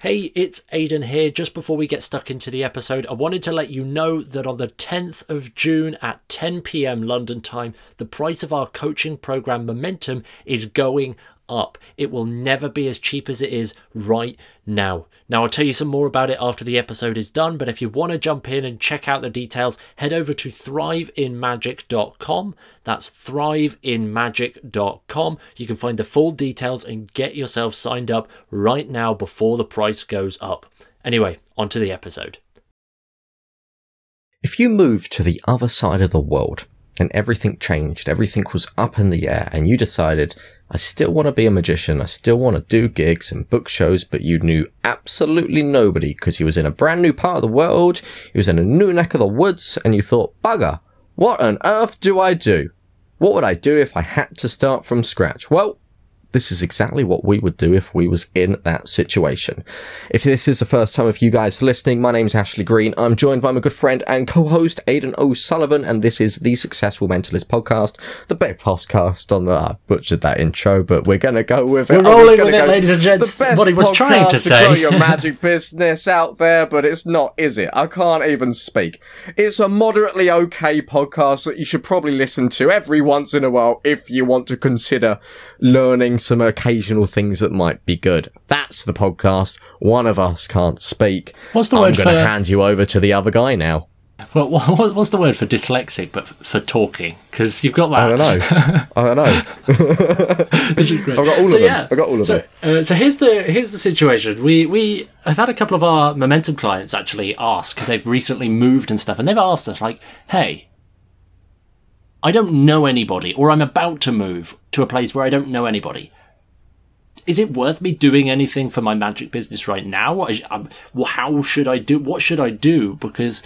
Hey, it's Aidan here. Just before we get stuck into the episode, I wanted to let you know that on the 10th of June at 10 pm London time, the price of our coaching program Momentum is going up. It will never be as cheap as it is right now. Now, I'll tell you some more about it after the episode is done, but if you want to jump in and check out the details, head over to thriveinmagic.com. That's thriveinmagic.com. You can find the full details and get yourself signed up right now before the price goes up. Anyway, on to the episode. If you move to the other side of the world and everything changed, everything was up in the air, and you decided, I still want to be a magician. I still want to do gigs and book shows, but you knew absolutely nobody because he was in a brand new part of the world. He was in a new neck of the woods and you thought, bugger, what on earth do I do? What would I do if I had to start from scratch? Well, this is exactly what we would do if we was in that situation. If this is the first time of you guys listening, my name is Ashley Green. I'm joined by my good friend and co-host Aidan O'Sullivan, and this is the Successful Mentalist podcast, the best podcast on the. I butchered that intro, but we're gonna go with it. We're rolling with it, ladies and gents. What he was trying to say. To your magic business out there, but it's not, is it? I can't even speak. It's a moderately okay podcast that you should probably listen to every once in a while if you want to consider learning some occasional things that might be good. That's the podcast. One of us can't speak. What's the I'm word going to for- hand you over to the other guy now. Well, what's the word for dyslexic, but for talking? Because you've got that. I don't know. I don't know. Which is great. I've got all of so, them. Yeah. I've got all of so, them. Uh, so here's the here's the situation. We we have had a couple of our momentum clients actually ask they've recently moved and stuff, and they've asked us like, "Hey, I don't know anybody, or I'm about to move to a place where I don't know anybody. Is it worth me doing anything for my magic business right now? Um, How should I do? What should I do? Because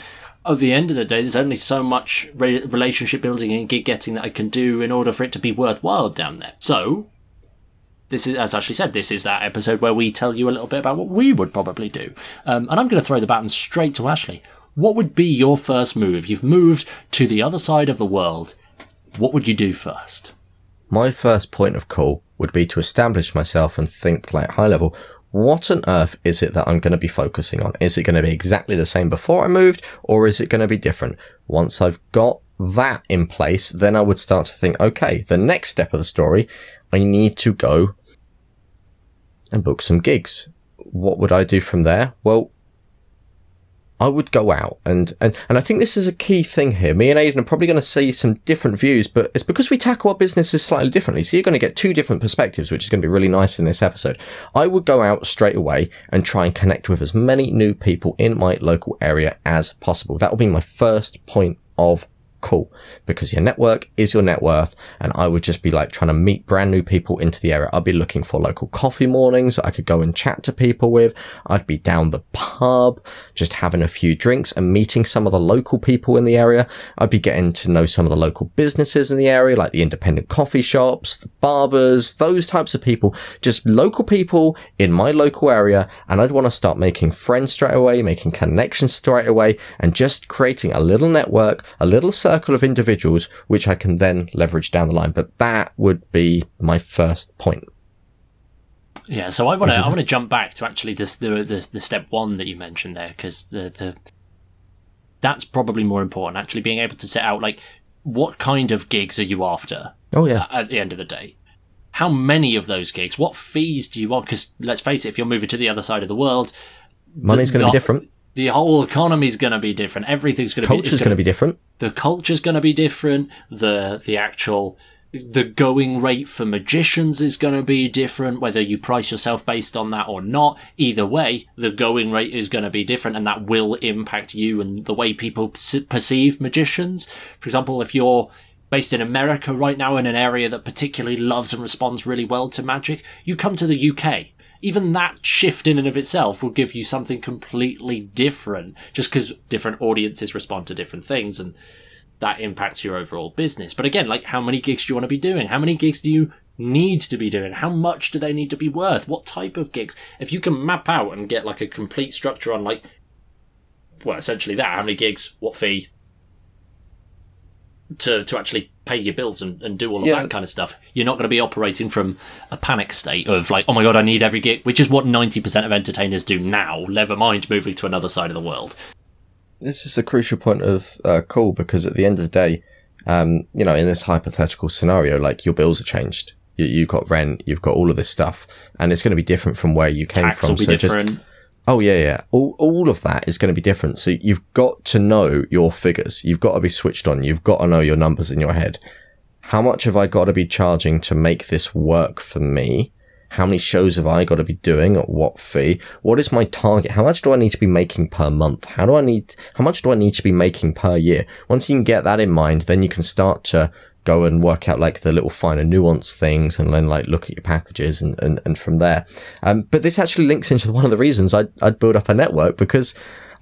at the end of the day, there's only so much relationship building and gig getting that I can do in order for it to be worthwhile down there. So, this is, as Ashley said, this is that episode where we tell you a little bit about what we would probably do. Um, and I'm going to throw the baton straight to Ashley. What would be your first move? You've moved to the other side of the world. What would you do first? My first point of call would be to establish myself and think like high level. What on earth is it that I'm going to be focusing on? Is it going to be exactly the same before I moved or is it going to be different? Once I've got that in place, then I would start to think, okay, the next step of the story, I need to go and book some gigs. What would I do from there? Well, I would go out and, and, and I think this is a key thing here. Me and Aidan are probably going to see some different views, but it's because we tackle our businesses slightly differently. So you're going to get two different perspectives, which is going to be really nice in this episode. I would go out straight away and try and connect with as many new people in my local area as possible. That will be my first point of call because your network is your net worth and I would just be like trying to meet brand new people into the area. I'd be looking for local coffee mornings I could go and chat to people with. I'd be down the pub, just having a few drinks and meeting some of the local people in the area. I'd be getting to know some of the local businesses in the area, like the independent coffee shops, the barbers, those types of people, just local people in my local area. And I'd want to start making friends straight away, making connections straight away, and just creating a little network, a little circle of individuals, which I can then leverage down the line. But that would be my first point. Yeah, so I want to I want to jump back to actually this the, the the step one that you mentioned there because the the that's probably more important. Actually, being able to set out like what kind of gigs are you after Oh yeah. at the end of the day. How many of those gigs? What fees do you want? Because let's face it, if you're moving to the other side of the world, Money's going to be different. The whole economy's going to be different. Everything's going to be. Culture's going to be different. the culture's going to be different. The the actual the going rate for magicians is going to be different. Whether you price yourself based on that or not, either way, the going rate is going to be different, and that will impact you and the way people perceive magicians. For example, if you're based in America right now in an area that particularly loves and responds really well to magic, you come to the UK. Even that shift in and of itself will give you something completely different, just because different audiences respond to different things, and that impacts your overall business. But again, like how many gigs do you want to be doing? How many gigs do you need to be doing? How much do they need to be worth? What type of gigs? If you can map out and get like a complete structure on like well, essentially that, how many gigs, what fee, to to actually pay your bills and, and do all of Yeah. that kind of stuff. You're not going to be operating from a panic state of like, oh my god, I need every gig, which is what 90% of entertainers do now, never mind moving to another side of the world. This is a crucial point of uh, call because at the end of the day, um, you know, in this hypothetical scenario, like your bills are changed. You, you've got rent, you've got all of this stuff, and it's going to be different from where you came Tax from. So just- different. Oh yeah, yeah. All all of that is going to be different. So you've got to know your figures. You've got to be switched on. You've got to know your numbers in your head. How much have I got to be charging to make this work for me? How many shows have I got to be doing at what fee? What is my target? How much do I need to be making per month? How do I need, how much do I need to be making per year? Once you can get that in mind, then you can start to go and work out like the little finer nuance things and then like look at your packages and, and, and from there. Um, but this actually links into one of the reasons I'd, I'd build up a network because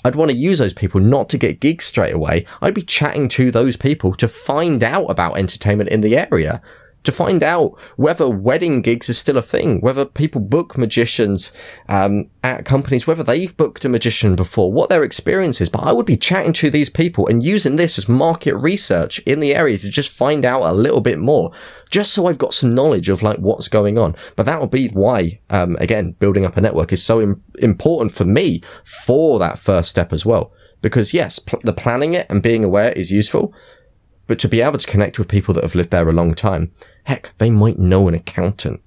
I'd want to use those people not to get gigs straight away. I'd be chatting to those people to find out about entertainment in the area, to find out whether wedding gigs is still a thing, whether people book magicians um, at companies, whether they've booked a magician before, what their experience is. But I would be chatting to these people and using this as market research in the area to just find out a little bit more, just so I've got some knowledge of like what's going on. But that would be why, um, again, building up a network is so Im- important for me for that first step as well. Because yes, pl- the planning it and being aware is useful, but to be able to connect with people that have lived there a long time, heck, they might know an accountant,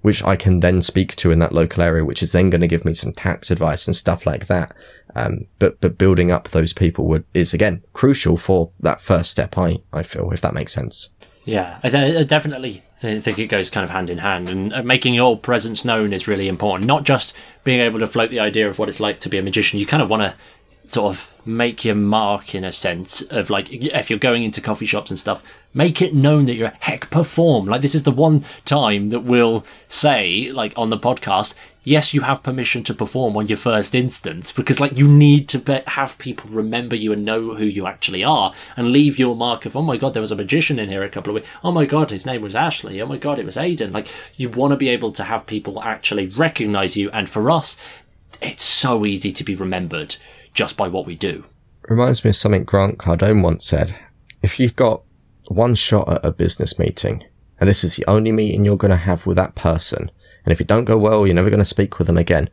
which I can then speak to in that local area, which is then going to give me some tax advice and stuff like that. Um, but but building up those people would is again crucial for that first step. I I feel if that makes sense. Yeah, I, th- I definitely th- think it goes kind of hand in hand, and uh, making your presence known is really important. Not just being able to float the idea of what it's like to be a magician. You kind of want to sort of make your mark in a sense of like if you're going into coffee shops and stuff, make it known that you're a heck perform. Like this is the one time that we'll say like on the podcast. Yes, you have permission to perform on your first instance because, like, you need to be- have people remember you and know who you actually are and leave your mark of, oh my god, there was a magician in here a couple of weeks. Oh my god, his name was Ashley. Oh my god, it was Aidan. Like, you want to be able to have people actually recognize you. And for us, it's so easy to be remembered just by what we do. Reminds me of something Grant Cardone once said. If you've got one shot at a business meeting, and this is the only meeting you're going to have with that person, and if it don't go well, you're never going to speak with them again,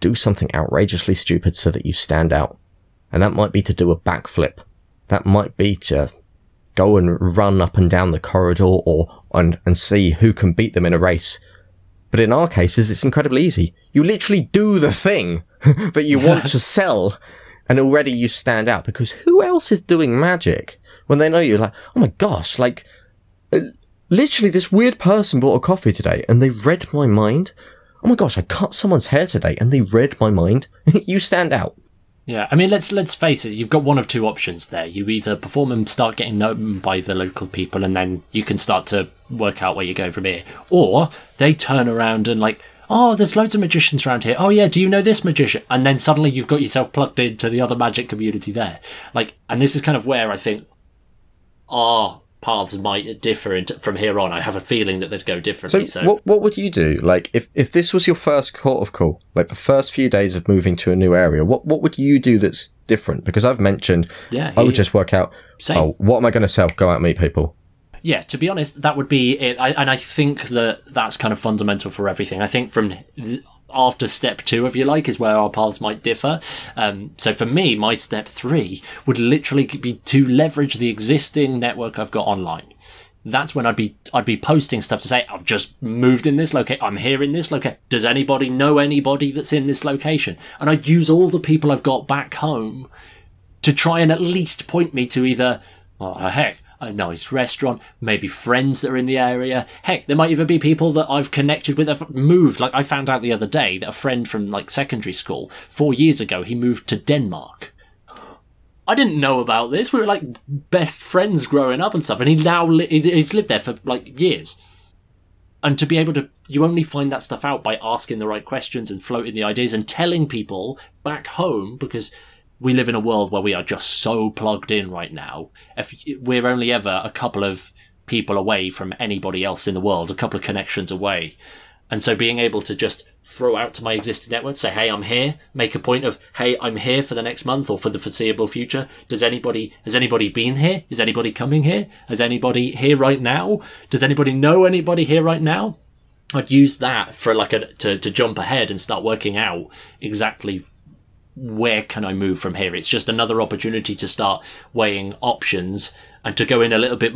do something outrageously stupid so that you stand out. And that might be to do a backflip. That might be to go and run up and down the corridor or and, and see who can beat them in a race. But in our cases, it's incredibly easy. You literally do the thing that you want to sell, and already you stand out because who else is doing magic when they know you? Like, oh my gosh, like, uh, literally, this weird person bought a coffee today and they read my mind. Oh my gosh, I cut someone's hair today and they read my mind. you stand out. Yeah, I mean, let's let's face it. You've got one of two options there. You either perform and start getting known by the local people, and then you can start to work out where you go from here, or they turn around and like, oh, there's loads of magicians around here. Oh yeah, do you know this magician? And then suddenly you've got yourself plugged into the other magic community there. Like, and this is kind of where I think our paths might differ in- from here on. I have a feeling that they'd go differently. So, what what would you do? Like, if if this was your first court of call, like the first few days of moving to a new area, what what would you do that's different? Because I've mentioned, yeah, I would just work out. same. Oh, what am I going to sell? Go out and meet people. Yeah, to be honest, that would be it. I, and I think that that's kind of fundamental for everything. I think from th- after step two, if you like, is where our paths might differ. Um, so for me, my step three would literally be to leverage the existing network I've got online. That's when I'd be I'd be posting stuff to say I've just moved in this location. I'm here in this location. Does anybody know anybody that's in this location? And I'd use all the people I've got back home to try and at least point me to either, oh, heck, a nice restaurant, maybe friends that are in the area. Heck, there might even be people that I've connected with have moved. Like I found out the other day that a friend from like secondary school, four years ago, he moved to Denmark. I didn't know about this. We were like best friends growing up and stuff, and he now li- he's lived there for like years. And to be able to, you only find that stuff out by asking the right questions and floating the ideas and telling people back home because we live in a world where we are just so plugged in right now. If we're only ever a couple of people away from anybody else in the world, a couple of connections away. And so being able to just throw out to my existing network, say, hey, I'm here, make a point of, hey, I'm here for the next month or for the foreseeable future. Does anybody, has anybody been here? Is anybody coming here? Is anybody here right now? Does anybody know anybody here right now? I'd use that for like a, to, to jump ahead and start working out exactly where can I move from here? It's just another opportunity to start weighing options and to go in a little bit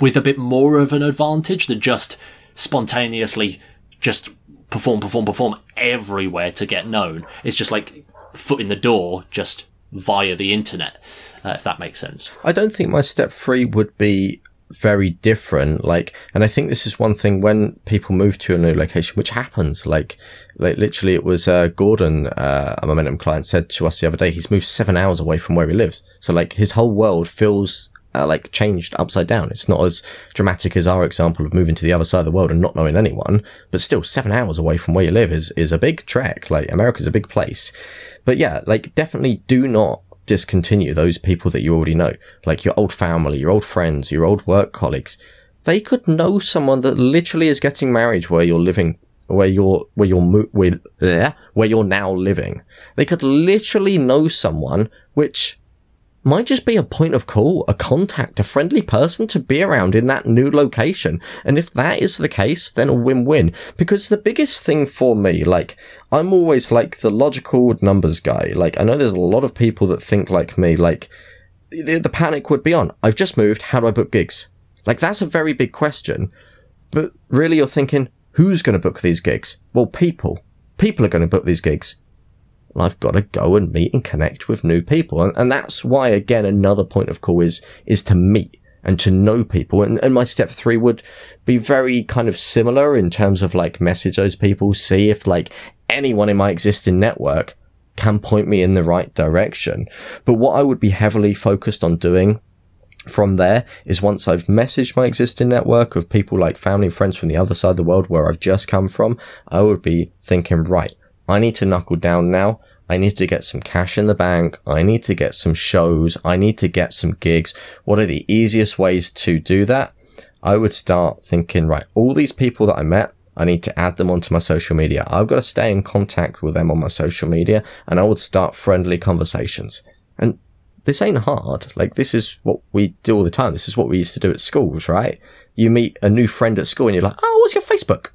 with a bit more of an advantage than just spontaneously just perform, perform, perform everywhere to get known. It's just like foot in the door, just via the internet, uh, if that makes sense. I don't think my step three would be very different. Like, and I think this is one thing when people move to a new location, which happens. Like, like literally, it was uh, Gordon, uh, a Momentum client, said to us the other day, he's moved seven hours away from where he lives. So like, his whole world feels uh, like changed upside down. It's not as dramatic as our example of moving to the other side of the world and not knowing anyone, but still seven hours away from where you live is, is a big trek. Like America's a big place. But yeah, like definitely do not discontinue those people that you already know, like your old family, your old friends, your old work colleagues. They could know someone that literally is getting married where you're living, where you're, where you're, mo- with, there, where you're now living. They could literally know someone which might just be a point of call, a contact, a friendly person to be around in that new location. And if that is the case, then a win-win. Because the biggest thing for me, like, I'm always like the logical numbers guy. Like, I know there's a lot of people that think like me, like, the, the panic would be on. I've just moved. How do I book gigs? Like, that's a very big question. But really, you're thinking, who's going to book these gigs? Well, people. People are going to book these gigs. I've got to go and meet and connect with new people. And, and that's why, again, another point of call is, is to meet and to know people. And, and my step three would be very kind of similar in terms of like message those people, see if like anyone in my existing network can point me in the right direction. But what I would be heavily focused on doing from there is once I've messaged my existing network of people like family and friends from the other side of the world where I've just come from, I would be thinking, right, I need to knuckle down now. I need to get some cash in the bank. I need to get some shows. I need to get some gigs. What are the easiest ways to do that? I would start thinking, right, all these people that I met, I need to add them onto my social media. I've got to stay in contact with them on my social media and I would start friendly conversations. And this ain't hard. Like, this is what we do all the time. This is what we used to do at schools, right? You meet a new friend at school and you're like, oh, what's your Facebook?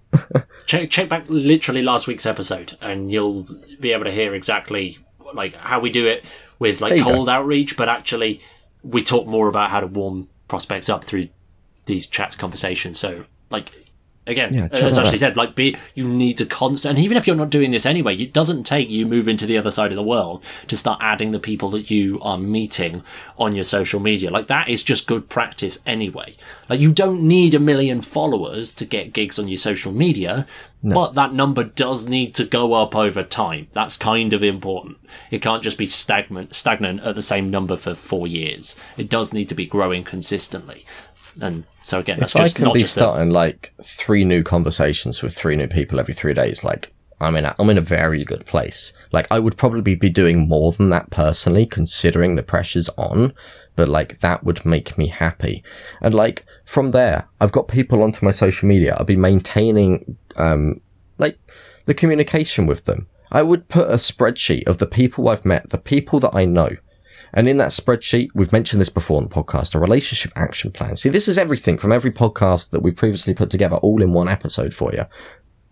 check check back literally last week's episode, and you'll be able to hear exactly like how we do it with like cold go. outreach, but actually we talk more about how to warm prospects up through these chat conversations. So like Again, yeah, as Ashley said, like be you need to constant, and even if you're not doing this anyway, it doesn't take you moving to the other side of the world to start adding the people that you are meeting on your social media. Like that is just good practice anyway. Like you don't need a million followers to get gigs on your social media, no. but that number does need to go up over time. That's kind of important. It can't just be stagnant, stagnant at the same number for four years. It does need to be growing consistently. And so again, that's if just I can not be just starting a... like three new conversations with three new people every three days, like I'm in a, I'm in a very good place. Like I would probably be doing more than that personally, considering the pressures on, but like that would make me happy. And like from there, I've got people onto my social media. I'll be maintaining, um, like the communication with them. I would put a spreadsheet of the people I've met, the people that I know, and in that spreadsheet, we've mentioned this before on the podcast, a relationship action plan. See, this is everything from every podcast that we've previously put together all in one episode for you.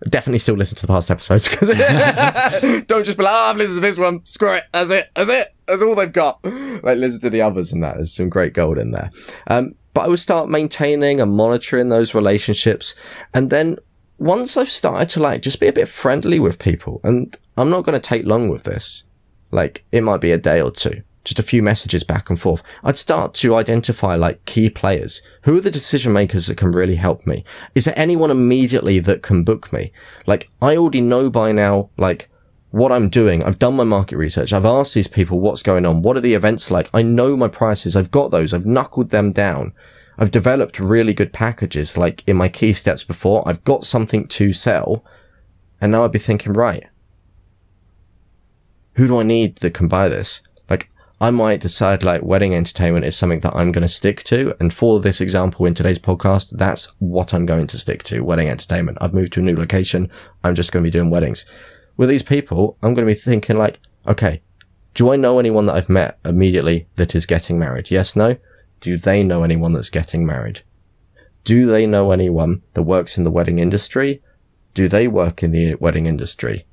Definitely still listen to the past episodes because don't just be like, oh, I've listened to this one. Screw it. That's it. That's it. That's all they've got. Like, listen to the others and that. There's some great gold in there. Um, but I would start maintaining and monitoring those relationships. And then once I've started to like just be a bit friendly with people, and I'm not going to take long with this, like it might be a day or two just a few messages back and forth, I'd start to identify like key players. Who are the decision makers that can really help me? Is there anyone immediately that can book me? Like, I already know by now, like, what I'm doing. I've done my market research. I've asked these people what's going on. What are the events like? I know my prices. I've got those. I've knuckled them down. I've developed really good packages like in my key steps before. I've got something to sell. And now I'd be thinking, right, who do I need that can buy this? I might decide like wedding entertainment is something that I'm going to stick to. And for this example in today's podcast, that's what I'm going to stick to. Wedding entertainment. I've moved to a new location. I'm just going to be doing weddings. With these people, I'm going to be thinking like, okay, do I know anyone that I've met immediately that is getting married? Yes, no. Do they know anyone that's getting married? Do they know anyone that works in the wedding industry? Do they work in the wedding industry?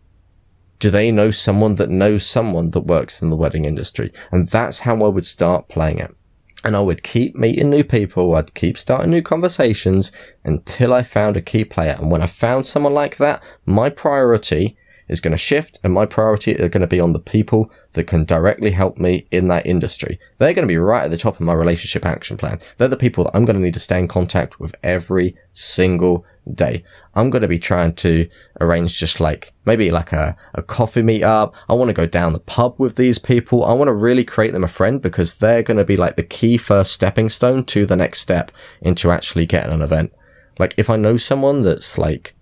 Do they know someone that knows someone that works in the wedding industry? And that's how I would start playing it. And I would keep meeting new people. I'd keep starting new conversations until I found a key player. And when I found someone like that, my priority is going to shift and my priority are going to be on the people that can directly help me in that industry. They're going to be right at the top of my relationship action plan. They're the people that I'm going to need to stay in contact with every single day. I'm going to be trying to arrange just like maybe like a, a coffee meet up. I want to go down the pub with these people. I want to really create them a friend because they're going to be like the key first stepping stone to the next step into actually getting an event. Like if I know someone that's like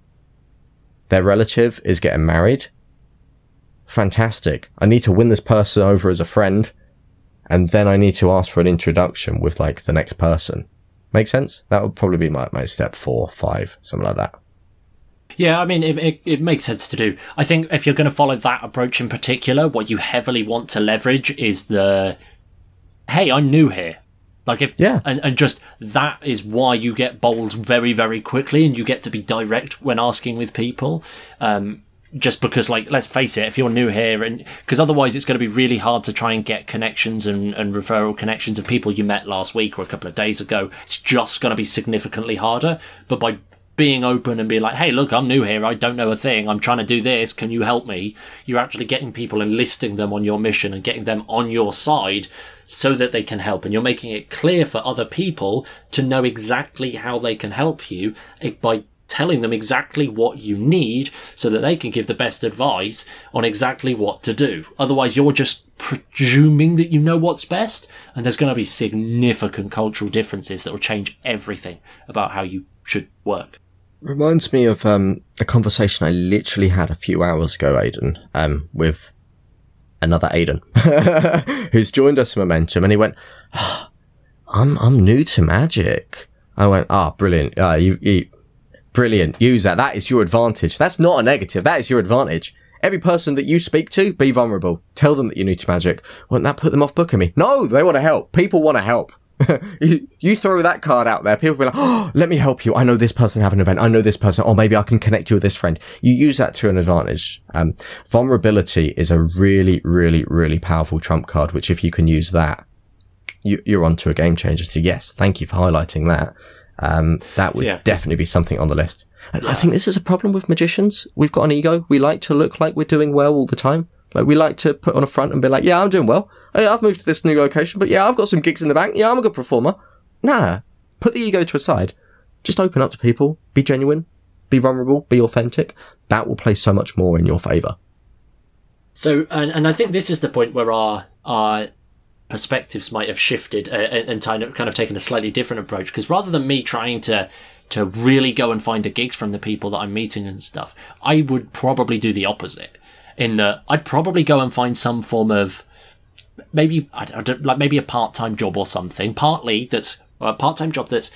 their relative is getting married, fantastic. I need to win this person over as a friend and then I need to ask for an introduction with like the next person. Make sense? That would probably be my, my step four, five, something like that. Yeah, I mean, it, it, it, makes sense to do. I think if you're going to follow that approach in particular, what you heavily want to leverage is the, hey, I'm new here. Like if yeah, and, and just that is why you get bold very very quickly, and you get to be direct when asking with people. Um, just because like let's face it if you're new here and because otherwise it's going to be really hard to try and get connections and, and referral connections of people you met last week or a couple of days ago. It's just going to be significantly harder. But by being open and being like hey look i'm new here. I don't know a thing. I'm trying to do this. Can you help me? You're actually getting people enlisting them on your mission and getting them on your side so that they can help. And you're making it clear for other people to know exactly how they can help you eh, by telling them exactly what you need so that they can give the best advice on exactly what to do. Otherwise, you're just presuming that you know what's best, and there's going to be significant cultural differences that will change everything about how you should work. Reminds me of um, a conversation I literally had a few hours ago, Aidan, um, with another Aidan, who's joined us in Momentum, and he went, oh, "I'm I'm new to Magic." I went, "Ah, oh, brilliant! Uh, you, you Brilliant. Use that. That is your advantage. That's not a negative. That is your advantage. Every person that you speak to, be vulnerable. Tell them that you need to magic. Won't that put them off booking me? No, they want to help. People want to help. you, throw that card out there, people will be like, oh, let me help you. I know this person have an event. I know this person. Or maybe I can connect you with this friend. You use that to an advantage. Um, vulnerability is a really, really, really powerful trump card, which if you can use that, you, you're onto a game changer. So yes, thank you for highlighting that. Um, that would yeah, definitely be something on the list. And. I think this is a problem with magicians. We've got an ego. We like to look like we're doing well all the time. Like we like to put on a front and be like, yeah, I'm doing well. Hey, I've moved to this new location, but yeah, I've got some gigs in the bank. Yeah, I'm a good performer. Nah, put the ego to a side. Just open up to people. Be genuine. Be vulnerable. Be authentic. That will play so much more in your favor. So, and, and I think this is the point where our our perspectives might have shifted uh, and kind of taken a slightly different approach because rather than me trying to to really go and find the gigs from the people that I'm meeting and stuff, I would probably do the opposite. In that, I'd probably go and find some form of maybe I don't, like maybe a part time job or something. Partly that's a part time job that's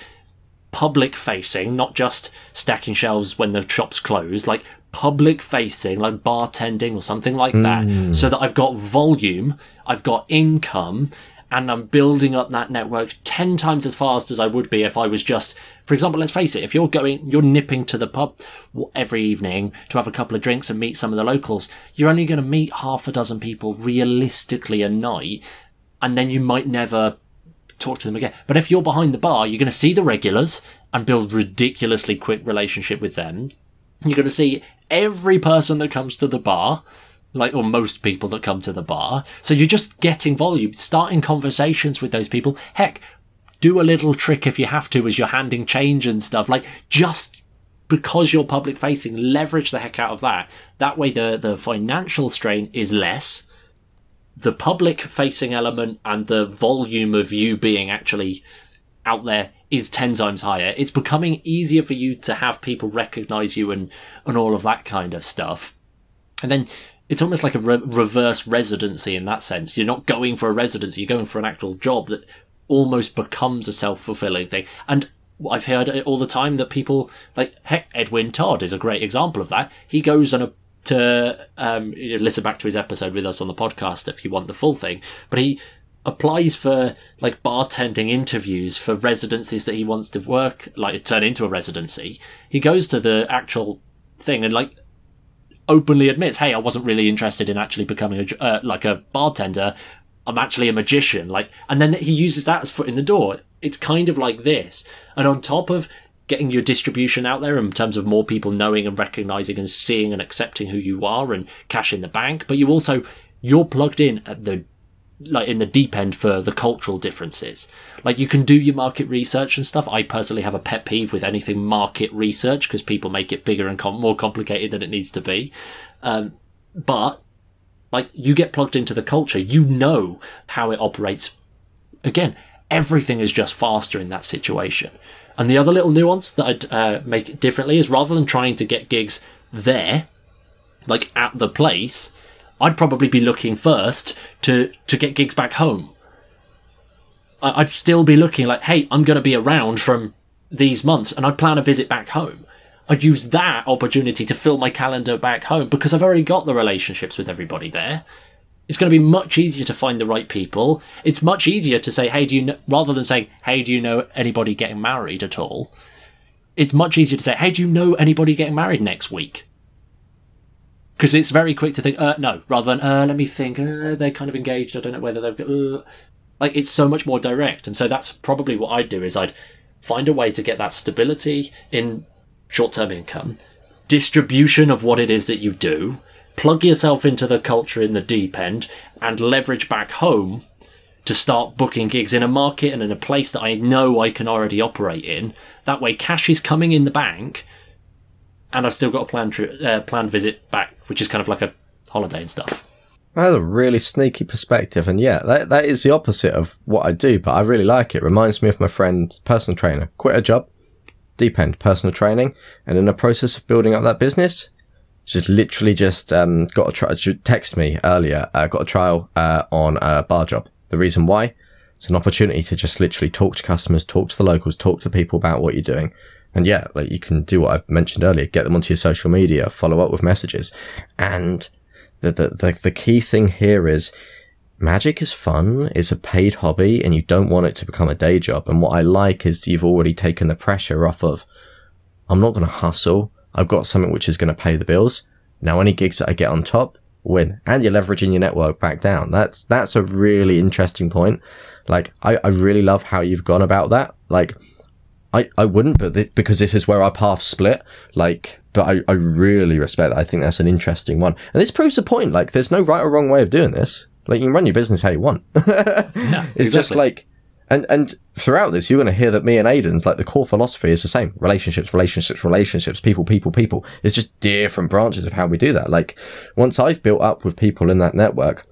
public facing, not just stacking shelves when the shop's closed, like public facing, like bartending or something like that, mm. so that I've got volume, I've got income, and I'm building up that network 10 times as fast as I would be if I was just, for example, let's face it, if you're going, you're nipping to the pub every evening to have a couple of drinks and meet some of the locals, you're only going to meet half a dozen people realistically a night, and then you might never talk to them again. But if you're behind the bar, you're going to see the regulars and build ridiculously quick relationship with them. You're going to see every person that comes to the bar, like, or most people that come to the bar. So you're just getting volume, starting conversations with those people. Heck, do a little trick if you have to as you're handing change and stuff. Like, just because you're public facing, leverage the heck out of that. That way the, the financial strain is less the public facing element and the volume of you being actually out there is 10 times higher. It's becoming easier for you to have people recognize you and, and all of that kind of stuff. And then it's almost like a re- reverse residency in that sense. You're not going for a residency, you're going for an actual job that almost becomes a self fulfilling thing. And I've heard it all the time that people like heck, Edwin Todd is a great example of that. He goes on a to um, listen back to his episode with us on the podcast if you want the full thing. But he applies for like bartending interviews for residencies that he wants to work like turn into a residency. He goes to the actual thing and like openly admits, "Hey, I wasn't really interested in actually becoming a uh, like a bartender. I'm actually a magician." Like, and then he uses that as foot in the door. It's kind of like this, and on top of getting your distribution out there in terms of more people knowing and recognizing and seeing and accepting who you are and cash in the bank, but you also you're plugged in at the like in the deep end for the cultural differences. Like you can do your market research and stuff. I personally have a pet peeve with anything market research because people make it bigger and com- more complicated than it needs to be. Um, but like you get plugged into the culture, you know how it operates. Again, everything is just faster in that situation. And the other little nuance that I'd uh, make differently is rather than trying to get gigs there, like at the place, I'd probably be looking first to to get gigs back home. I'd still be looking like, hey, I'm going to be around from these months, and I'd plan a visit back home. I'd use that opportunity to fill my calendar back home because I've already got the relationships with everybody there. It's going to be much easier to find the right people. It's much easier to say, hey, do you know, rather than saying, hey, do you know anybody getting married at all? It's much easier to say, hey, do you know anybody getting married next week? Because it's very quick to think, uh, no, rather than, uh, let me think, uh, they're kind of engaged. I don't know whether they've got, uh. like, it's so much more direct. And so that's probably what I'd do is I'd find a way to get that stability in short-term income, distribution of what it is that you do, plug yourself into the culture in the deep end and leverage back home to start booking gigs in a market and in a place that I know I can already operate in. That way cash is coming in the bank and I've still got a planned uh, planned visit back, which is kind of like a holiday and stuff. That's a really sneaky perspective, and yeah, that that is the opposite of what I do, but I really like it. Reminds me of my friend, personal trainer, quit a job, deep end personal training, and in the process of building up that business, just literally just um, got a try. Text me earlier. I uh, got a trial uh, on a bar job. The reason why, it's an opportunity to just literally talk to customers, talk to the locals, talk to people about what you're doing, and yeah, like you can do what I've mentioned earlier, get them onto your social media, follow up with messages. And the, the, the, the key thing here is magic is fun. It's a paid hobby and you don't want it to become a day job. And what I like is you've already taken the pressure off of, I'm not going to hustle. I've got something which is going to pay the bills. Now, any gigs that I get on top, win. And you're leveraging your network back down. That's, that's a really interesting point. Like, I, I really love how you've gone about that. Like, I, I wouldn't, but this, because this is where our paths split. Like, but I, I really respect that. I think that's an interesting one. And this proves the point. Like, there's no right or wrong way of doing this. Like, you can run your business how you want. yeah, it's exactly. just like, and, and throughout this, you're going to hear that me and Aidan's, like, the core philosophy is the same. Relationships, relationships, relationships, people, people, people. It's just different branches of how we do that. Like, once I've built up with people in that network,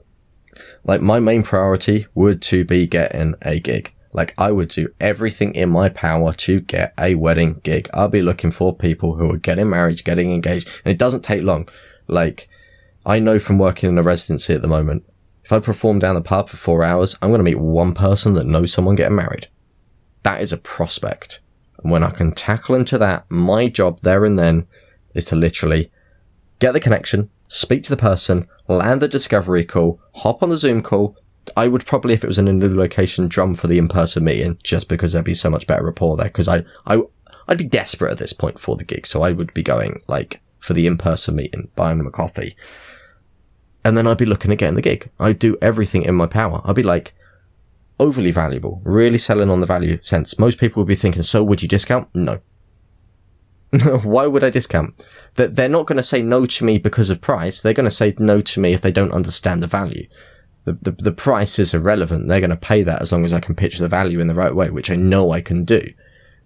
like, my main priority would to be getting a gig. Like I would do everything in my power to get a wedding gig. I'll be looking for people who are getting married, getting engaged, and it doesn't take long. Like I know from working in a residency at the moment, if I perform down the pub for four hours, I'm going to meet one person that knows someone getting married. That is a prospect. And when I can tackle into that, my job there and then is to literally get the connection, speak to the person, land the discovery call, hop on the Zoom call, I would probably, if it was in a new location, drum for the in-person meeting just because there'd be so much better rapport there. Because I, I, I'd be desperate at this point for the gig, so I would be going like for the in-person meeting, buying them a coffee, and then I'd be looking at getting the gig. I'd do everything in my power. I'd be like overly valuable, really selling on the value sense. Most people would be thinking, so would you discount? No. Why would I discount? That they're not going to say no to me because of price. They're going to say no to me if they don't understand the value the, the, the price is irrelevant. They're going to pay that as long as I can pitch the value in the right way, which I know I can do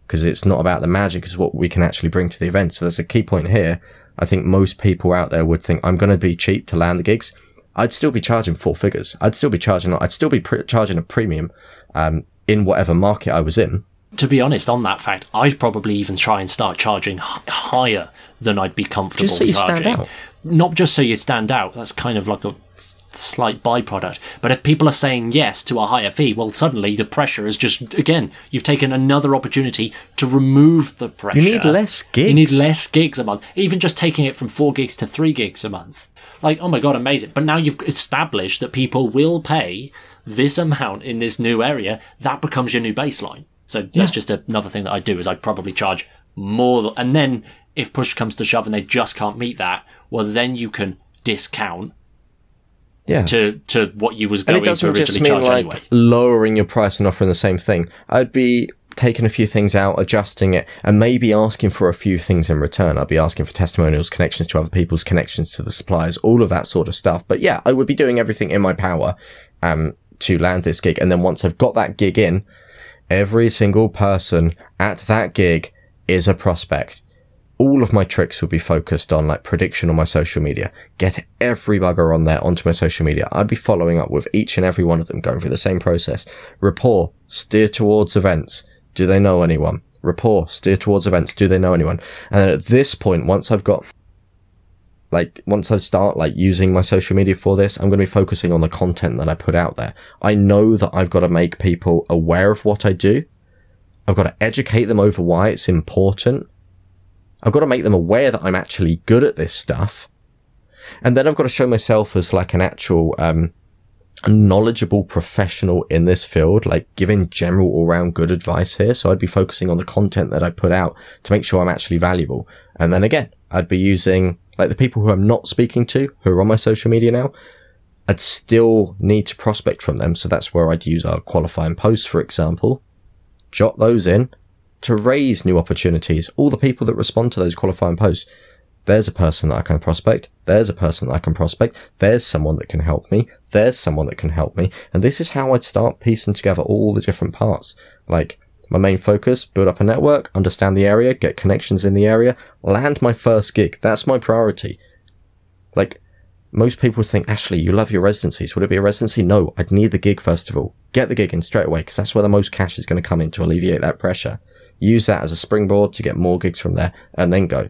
because it's not about the magic, it's what we can actually bring to the event. So there's a key point here. I think most people out there would think I'm going to be cheap to land the gigs. I'd still be charging four figures. I'd still be charging, I'd still be pre- charging a premium, um, in whatever market I was in. to be honest, on that fact, I'd probably even try and start charging h- higher than I'd be comfortable Just so charging. Not just so you stand out. That's kind of like a slight byproduct. But if people are saying yes to a higher fee, well, suddenly the pressure is just again you've taken another opportunity to remove the pressure. You need less gigs. You need less gigs a month. Even just taking it from four gigs to three gigs a month. Like, oh my god, amazing. But now you've established that people will pay this amount in this new area. That becomes your new baseline. So that's just another thing that I do is I'd probably charge more. And then if push comes to shove and they just can't meet that, well, then you can discount Yeah. to, to what you was and going it to doesn't just originally mean charge like anyway. lowering your price and offering the same thing. I'd be taking a few things out, adjusting it, and maybe asking for a few things in return. I'd be asking for testimonials, connections to other people's connections to the suppliers, all of that sort of stuff. But yeah, I would be doing everything in my power um, to land this gig. And then once I've got that gig in, every single person at that gig is a prospect. All of my tricks will be focused on like prediction on my social media. Get every bugger on there onto my social media. I'd be following up with each and every one of them, going through the same process. Rapport, steer towards events. Do they know anyone? Rapport, steer towards events. Do they know anyone? And at this point, once I've got like once I start like using my social media for this, I'm going to be focusing on the content that I put out there. I know that I've got to make people aware of what I do. I've got to educate them over why it's important. I've got to make them aware that I'm actually good at this stuff. And then I've got to show myself as like an actual, um, knowledgeable professional in this field, like giving general all round good advice here. So I'd be focusing on the content that I put out to make sure I'm actually valuable. And then again, I'd be using like the people who I'm not speaking to, who are on my social media now. I'd still need to prospect from them. So that's where I'd use our qualifying posts, for example. Jot those in to raise new opportunities. All the people that respond to those qualifying posts. There's a person that I can prospect. There's a person that I can prospect. There's someone that can help me. There's someone that can help me. And this is how I'd start piecing together all the different parts. Like my main focus, build up a network, understand the area, get connections in the area, land my first gig. That's my priority. Like most people think, Ashley, you love your residencies. Would it be a residency? No, I'd need the gig first of all. Get the gig in straight away because that's where the most cash is going to come in to alleviate that pressure. Use that as a springboard to get more gigs from there and then go.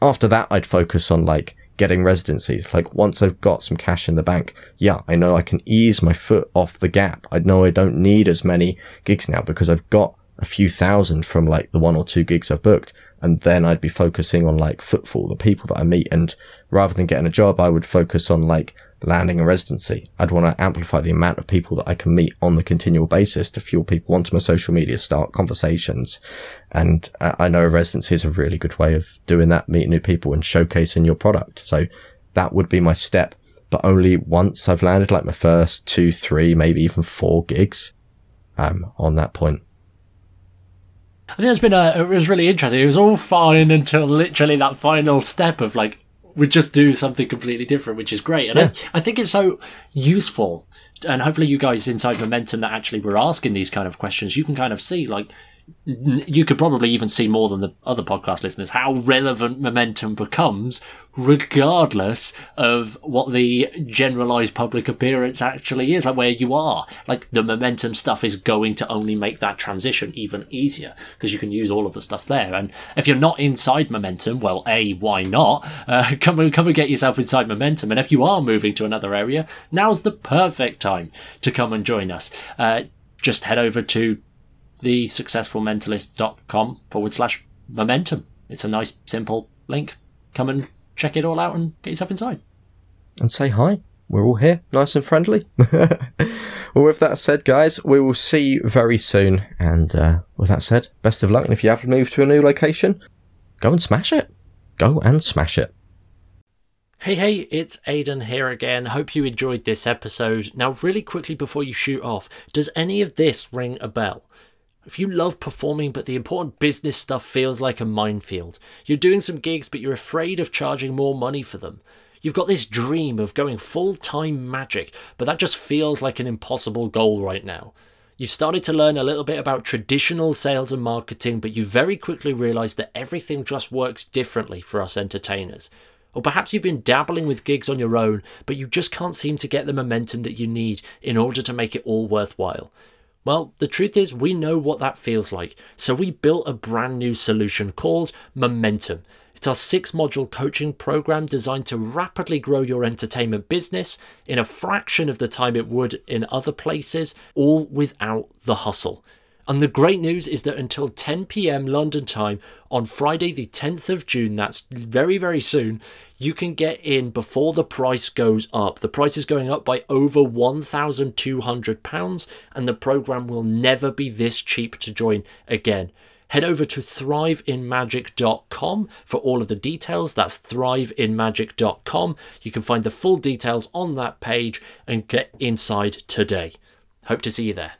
After that, I'd focus on like getting residencies. Like once I've got some cash in the bank, yeah, I know I can ease my foot off the gap. I know I don't need as many gigs now because I've got a few thousand from like the one or two gigs I've booked. And then I'd be focusing on like footfall, the people that I meet. And rather than getting a job, I would focus on like landing a residency. I'd want to amplify the amount of people that I can meet on the continual basis to fuel people onto my social media, start conversations. And I know a residency is a really good way of doing that, meeting new people and showcasing your product. So that would be my step. But only once I've landed like my first two, three, maybe even four gigs, um, on that point. I think it's been a, it was really interesting. It was all fine until literally that final step of like, we just do something completely different, which is great. And Yeah. I, I think it's so useful. And hopefully you guys inside Momentum that actually were asking these kind of questions, you can kind of see like, you could probably even see more than the other podcast listeners how relevant momentum becomes regardless of what the generalized public appearance actually is like where you are. Like the momentum stuff is going to only make that transition even easier because you can use all of the stuff there. And if you're not inside momentum well a why not? Uh, come and come and get yourself inside momentum. And if you are moving to another area now's the perfect time to come and join us. Uh, just head over to thesuccessfulmentalist.com forward slash momentum. It's a nice, simple link. Come and check it all out and get yourself inside. and say hi. We're all here, nice and friendly. well, with that said, guys, we will see you very soon. And uh, with that said, best of luck. And if you have moved to a new location, go and smash it. Go and smash it. Hey, hey, it's Aidan here again. Hope you enjoyed this episode. Now, really quickly before you shoot off, does any of this ring a bell? If you love performing, but the important business stuff feels like a minefield, you're doing some gigs, but you're afraid of charging more money for them. You've got this dream of going full time magic, but that just feels like an impossible goal right now. You've started to learn a little bit about traditional sales and marketing, but you very quickly realize that everything just works differently for us entertainers. Or perhaps you've been dabbling with gigs on your own, but you just can't seem to get the momentum that you need in order to make it all worthwhile. Well, the truth is, we know what that feels like. So we built a brand new solution called Momentum. It's our six module coaching program designed to rapidly grow your entertainment business in a fraction of the time it would in other places, all without the hustle. And the great news is that until 10 p.m. London time on Friday, the 10th of June, that's very, very soon, you can get in before the price goes up. The price is going up by over £1,200, and the program will never be this cheap to join again. Head over to thriveinmagic.com for all of the details. That's thriveinmagic.com. You can find the full details on that page and get inside today. Hope to see you there.